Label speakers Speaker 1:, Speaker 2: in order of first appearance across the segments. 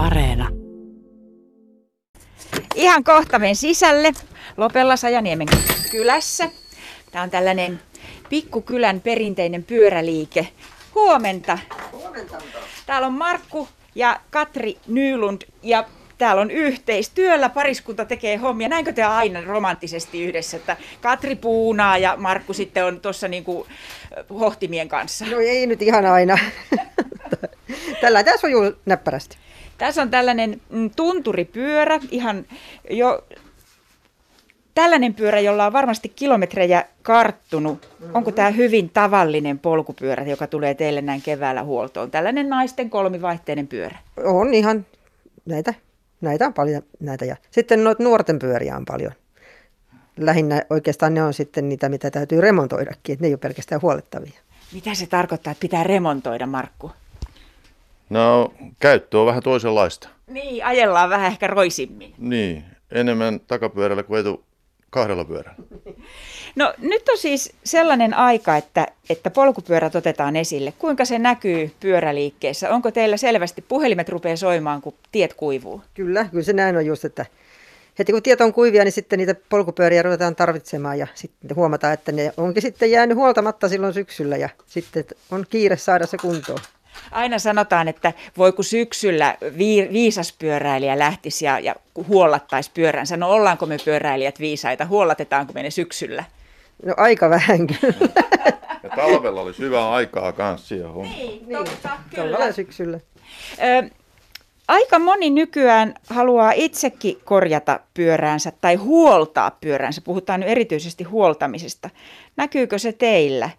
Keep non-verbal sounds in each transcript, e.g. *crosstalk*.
Speaker 1: Areena.
Speaker 2: Ihan kohta menen sisälle Lopella Sajaniemen kylässä. Tämä on tällainen pikkukylän perinteinen pyöräliike. Huomenta.
Speaker 3: Huomenta.
Speaker 2: Täällä on Markku ja Katri Nylund ja täällä on yhteistyöllä. Pariskunta tekee hommia. Näinkö te aina romanttisesti yhdessä, että Katri puunaa ja Markku sitten on tuossa niinku hohtimien kanssa?
Speaker 3: No ei nyt ihan aina. *laughs* Tällä tämä sujuu näppärästi.
Speaker 2: Tässä on tällainen mm, tunturipyörä, ihan jo tällainen pyörä, jolla on varmasti kilometrejä karttunut. Mm-hmm. Onko tämä hyvin tavallinen polkupyörä, joka tulee teille näin keväällä huoltoon? Tällainen naisten kolmivaihteinen pyörä.
Speaker 3: On ihan näitä. Näitä on paljon näitä. Ja sitten noita nuorten pyöriä on paljon. Lähinnä oikeastaan ne on sitten niitä, mitä täytyy remontoidakin. Että ne ei ole pelkästään huolettavia.
Speaker 2: Mitä se tarkoittaa, että pitää remontoida, Markku?
Speaker 4: No, käyttö on vähän toisenlaista.
Speaker 2: Niin, ajellaan vähän ehkä roisimmin.
Speaker 4: Niin, enemmän takapyörällä kuin etu kahdella pyörällä. *laughs*
Speaker 2: No nyt on siis sellainen aika, että, että polkupyörät otetaan esille. Kuinka se näkyy pyöräliikkeessä? Onko teillä selvästi puhelimet rupeaa soimaan, kun tiet kuivuu?
Speaker 3: Kyllä, kyllä se näin on just, että heti kun tiet on kuivia, niin sitten niitä polkupyöriä ruvetaan tarvitsemaan ja sitten huomataan, että ne onkin sitten jäänyt huoltamatta silloin syksyllä ja sitten on kiire saada se kuntoon.
Speaker 2: Aina sanotaan, että voi kun syksyllä viisas pyöräilijä lähtisi ja, ja huollattaisi pyöränsä. No ollaanko me pyöräilijät viisaita? Huollatetaanko me ne syksyllä?
Speaker 3: No aika vähän kyllä.
Speaker 4: Ja talvella olisi hyvää aikaa kanssa siihen
Speaker 2: Niin, totta, niin,
Speaker 3: kyllä. syksyllä.
Speaker 2: Ö, aika moni nykyään haluaa itsekin korjata pyöräänsä tai huoltaa pyöräänsä. Puhutaan nyt erityisesti huoltamisesta. Näkyykö se teillä?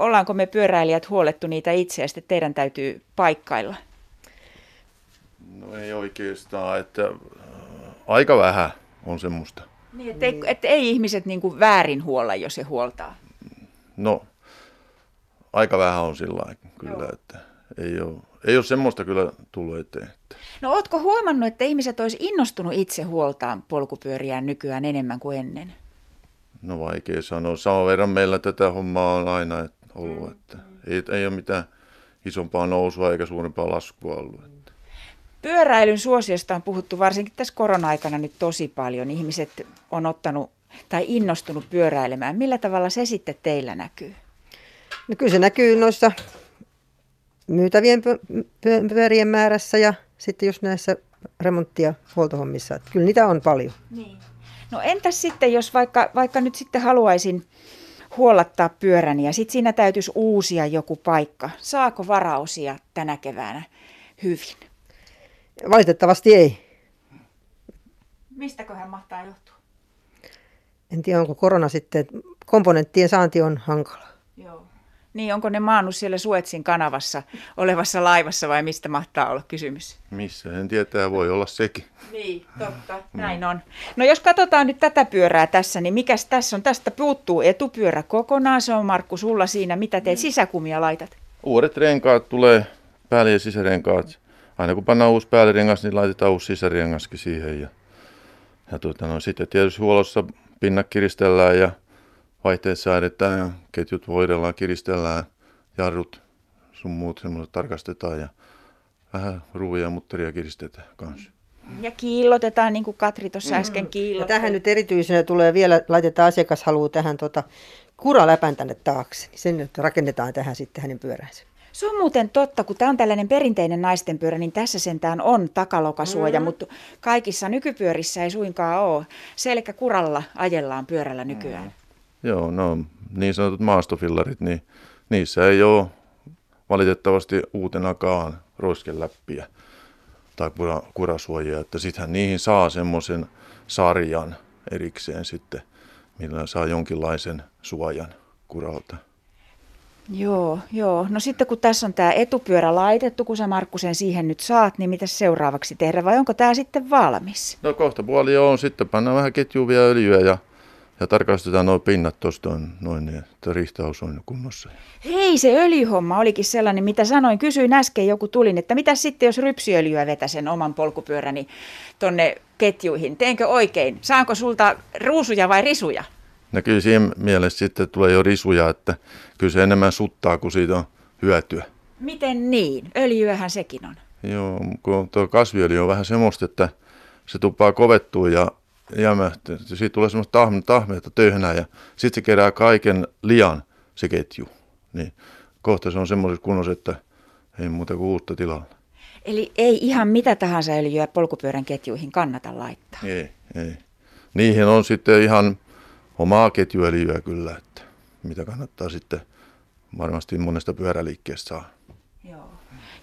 Speaker 2: Ollaanko me pyöräilijät huolettu niitä itse ja sitten teidän täytyy paikkailla?
Speaker 4: No ei oikeastaan, että äh, aika vähän on semmoista.
Speaker 2: Niin, että ei, että ei ihmiset niin kuin väärin huolla, jos se huoltaa?
Speaker 4: No, aika vähän on sillä kyllä, Joo. että ei ole, ei ole semmoista kyllä tullut eteen. Että.
Speaker 2: No ootko huomannut, että ihmiset olisi innostunut itse huoltaan polkupyöriään nykyään enemmän kuin ennen?
Speaker 4: No vaikea sanoa. Saman verran meillä tätä hommaa on aina ollut, mm. että ei, ei ole mitään isompaa nousua eikä suurempaa laskua ollut. Että.
Speaker 2: Pyöräilyn suosiosta on puhuttu varsinkin tässä korona-aikana nyt tosi paljon. Ihmiset on ottanut tai innostunut pyöräilemään. Millä tavalla se sitten teillä näkyy?
Speaker 3: No kyllä se näkyy noissa myytävien pyörien määrässä ja sitten just näissä remontti- ja huoltohommissa. Että kyllä niitä on paljon.
Speaker 2: Niin. No entäs sitten, jos vaikka, vaikka nyt sitten haluaisin huollattaa pyöräni ja sitten siinä täytyisi uusia joku paikka. Saako varausia tänä keväänä hyvin?
Speaker 3: Valitettavasti ei.
Speaker 2: Mistäköhän mahtaa johtua?
Speaker 3: En tiedä, onko korona sitten, komponenttien saanti on hankala.
Speaker 2: Joo. Niin, onko ne maannut siellä Suetsin kanavassa olevassa laivassa vai mistä mahtaa olla kysymys?
Speaker 4: Missä, en tiedä, voi olla sekin.
Speaker 2: Niin, totta, näin on. No jos katsotaan nyt tätä pyörää tässä, niin mikäs tässä on? Tästä puuttuu etupyörä kokonaan, se on Markku sulla siinä. Mitä teet, sisäkumia laitat?
Speaker 4: Uudet renkaat tulee, päälle- ja sisärenkaat. Aina kun pannaan uusi päällirengas, niin laitetaan uusi sisärengaskin siihen. Ja, ja tuota, no, sitten tietysti huollossa pinnat kiristellään ja vaihteet säädetään ja ketjut voidellaan, kiristellään, jarrut sun muut semmoiset tarkastetaan ja vähän ruuvia ja mutteria kiristetään kanssa.
Speaker 2: Ja kiillotetaan, niin kuin Katri tuossa mm. äsken kiillotti.
Speaker 3: Tähän nyt erityisenä tulee vielä, laitetaan asiakas haluaa tähän tota, kuraläpän tänne taakse. Niin sen nyt rakennetaan tähän sitten hänen pyöränsä.
Speaker 2: Se on muuten totta, kun tämä on tällainen perinteinen naistenpyörä, niin tässä sentään on takalokasuoja, mm. mutta kaikissa nykypyörissä ei suinkaan ole. Selkä kuralla ajellaan pyörällä nykyään. Mm.
Speaker 4: Joo, no niin sanotut maastofillarit, niin niissä ei ole valitettavasti uutenakaan roiskeläppiä tai kurasuojia, että sittenhän niihin saa semmoisen sarjan erikseen sitten, millä saa jonkinlaisen suojan kuralta.
Speaker 2: Joo, joo. No sitten kun tässä on tämä etupyörä laitettu, kun sä Markku sen siihen nyt saat, niin mitä seuraavaksi tehdä vai onko tämä sitten valmis?
Speaker 4: No kohta puoli on, sitten pannaan vähän ketjuvia öljyä ja ja tarkastetaan nuo pinnat tuosta noin, niin, että rihtaus on kunnossa.
Speaker 2: Hei, se öljyhomma olikin sellainen, mitä sanoin. Kysyin äsken joku tulin, että mitä sitten, jos rypsiöljyä vetäsen oman polkupyöräni tonne ketjuihin? Teenkö oikein? Saanko sulta ruusuja vai risuja?
Speaker 4: No kyllä siinä mielessä sitten tulee jo risuja, että kyllä se enemmän suttaa kuin siitä on hyötyä.
Speaker 2: Miten niin? Öljyähän sekin on.
Speaker 4: Joo, kun tuo kasviöljy on vähän semmoista, että se tuppaa kovettua ja jämähtyä. Siitä tulee semmoista tahme, tahmeita töhnää ja sitten se kerää kaiken lian se ketju. Niin kohta se on semmoisessa kunnossa, että ei muuta kuin uutta tilalla.
Speaker 2: Eli ei ihan mitä tahansa öljyä polkupyörän ketjuihin kannata laittaa.
Speaker 4: Ei, ei. Niihin on sitten ihan omaa ketjuöljyä kyllä, että mitä kannattaa sitten varmasti monesta pyöräliikkeestä saa.
Speaker 2: Joo.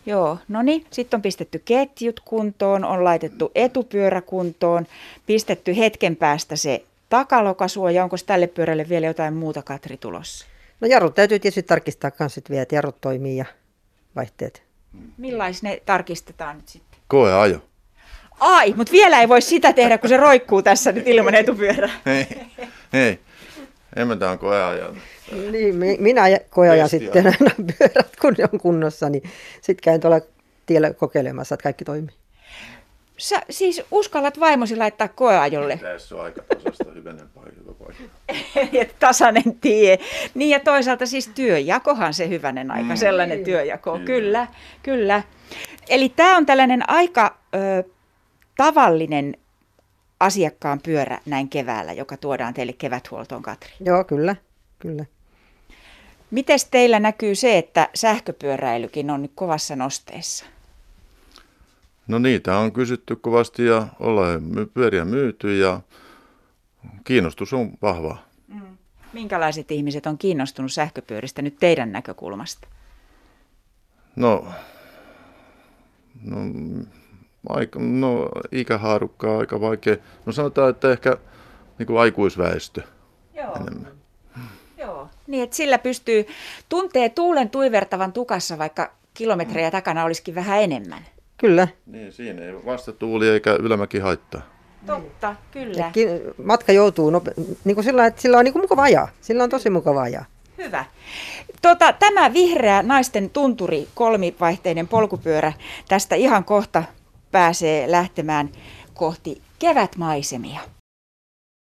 Speaker 2: Joo, no niin, sitten on pistetty ketjut kuntoon, on laitettu etupyörä kuntoon, pistetty hetken päästä se takalokasuoja. Onko tälle pyörälle vielä jotain muuta, Katri, tulossa?
Speaker 3: No jarrut täytyy tietysti tarkistaa myös vielä, että jarrut toimii ja vaihteet.
Speaker 2: Millais ne tarkistetaan nyt sitten?
Speaker 4: Koeajo.
Speaker 2: Ai, mutta vielä ei voi sitä tehdä, kun se roikkuu tässä nyt ilman *laughs* etupyörää.
Speaker 4: Ei, ei. Koeajan.
Speaker 3: Niin, mi- minä ja- koeajan
Speaker 4: Testia.
Speaker 3: sitten *laughs* aina pyörät, kun ne on kunnossa, niin sitten käyn tuolla tiellä kokeilemassa, että kaikki toimii.
Speaker 2: Sä siis uskallat vaimosi laittaa koeajolle.
Speaker 4: Tässä on aika tasasta hyvänen paikka. paikka. *laughs*
Speaker 2: Tasainen tie. Niin ja toisaalta siis työjakohan se hyvänen aika, sellainen työjako.
Speaker 4: Kyllä.
Speaker 2: Kyllä, kyllä. Eli tämä on tällainen aika ö, tavallinen asiakkaan pyörä näin keväällä, joka tuodaan teille keväthuoltoon, Katri.
Speaker 3: Joo, kyllä, kyllä.
Speaker 2: Miten teillä näkyy se, että sähköpyöräilykin on nyt kovassa nosteessa?
Speaker 4: No niitä on kysytty kovasti ja ollaan pyöriä myyty ja kiinnostus on vahvaa.
Speaker 2: Minkälaiset ihmiset on kiinnostunut sähköpyöristä nyt teidän näkökulmasta?
Speaker 4: No, no, aika, no ikähaarukka on aika vaikea. No sanotaan, että ehkä niin kuin aikuisväestö
Speaker 2: Joo.
Speaker 4: enemmän.
Speaker 2: Niin, että sillä pystyy, tuntee tuulen tuivertavan tukassa, vaikka kilometrejä takana olisikin vähän enemmän.
Speaker 3: Kyllä.
Speaker 4: Niin, siinä ei vastatuuli eikä ylämäki haittaa.
Speaker 2: Totta, kyllä.
Speaker 3: Ki- matka joutuu nope- niin kuin sillä, että sillä on niin kuin mukava ajaa. Sillä on tosi mukava ajaa.
Speaker 2: Hyvä. Tota, tämä vihreä naisten tunturi kolmivaihteinen polkupyörä tästä ihan kohta pääsee lähtemään kohti kevätmaisemia.